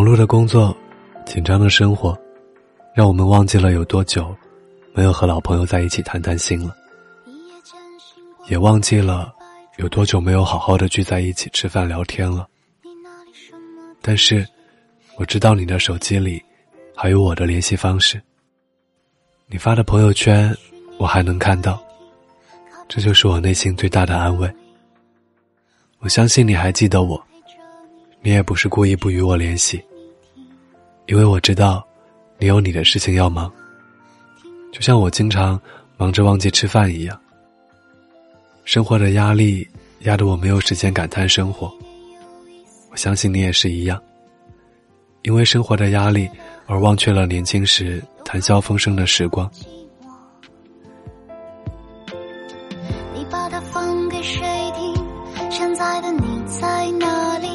忙碌的工作，紧张的生活，让我们忘记了有多久没有和老朋友在一起谈谈心了，也忘记了有多久没有好好的聚在一起吃饭聊天了。但是，我知道你的手机里还有我的联系方式。你发的朋友圈，我还能看到，这就是我内心最大的安慰。我相信你还记得我。你也不是故意不与我联系，因为我知道，你有你的事情要忙。就像我经常忙着忘记吃饭一样，生活的压力压得我没有时间感叹生活。我相信你也是一样，因为生活的压力而忘却了年轻时谈笑风生的时光。你把它放给谁听？现在的你在哪里？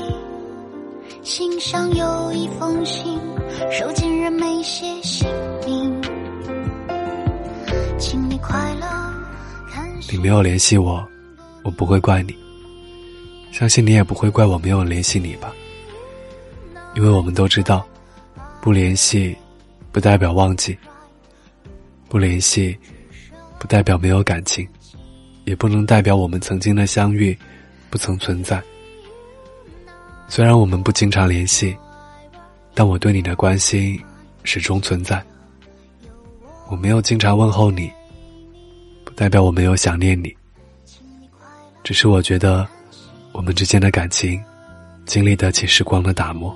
信上有一封信，收件人没写姓名。请你快乐。你没有联系我，我不会怪你。相信你也不会怪我没有联系你吧？因为我们都知道，不联系不代表忘记，不联系不代表没有感情，也不能代表我们曾经的相遇不曾存在。虽然我们不经常联系，但我对你的关心始终存在。我没有经常问候你，不代表我没有想念你。只是我觉得，我们之间的感情，经历得起时光的打磨。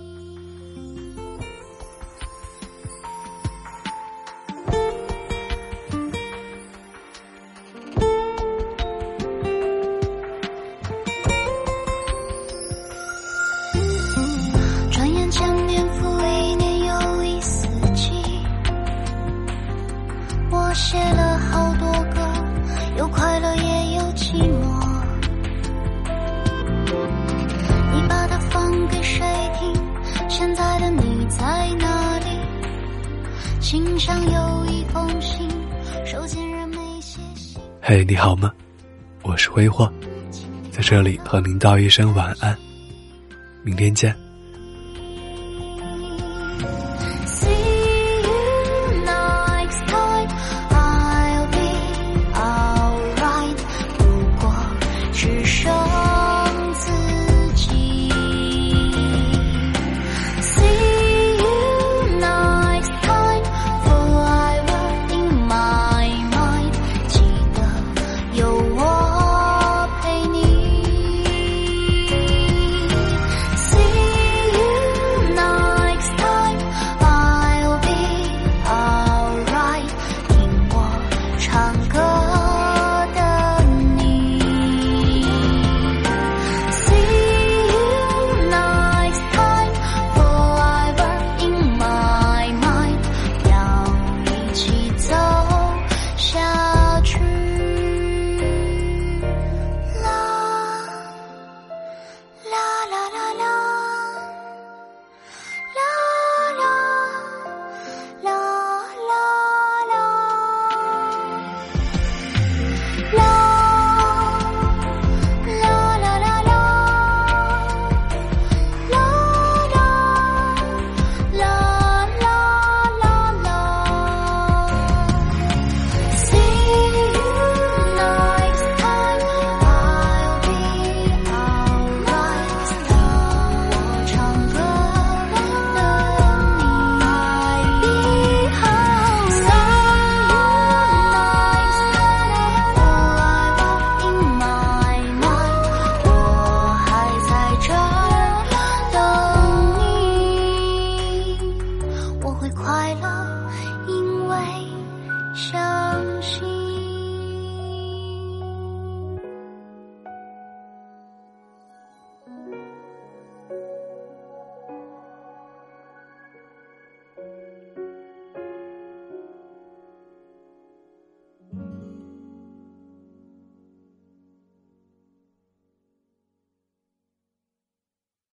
上有一封信，收件人没写信。嘿，你好吗？我是挥霍，在这里和您道一声晚安，明天见。会快乐，因为相信。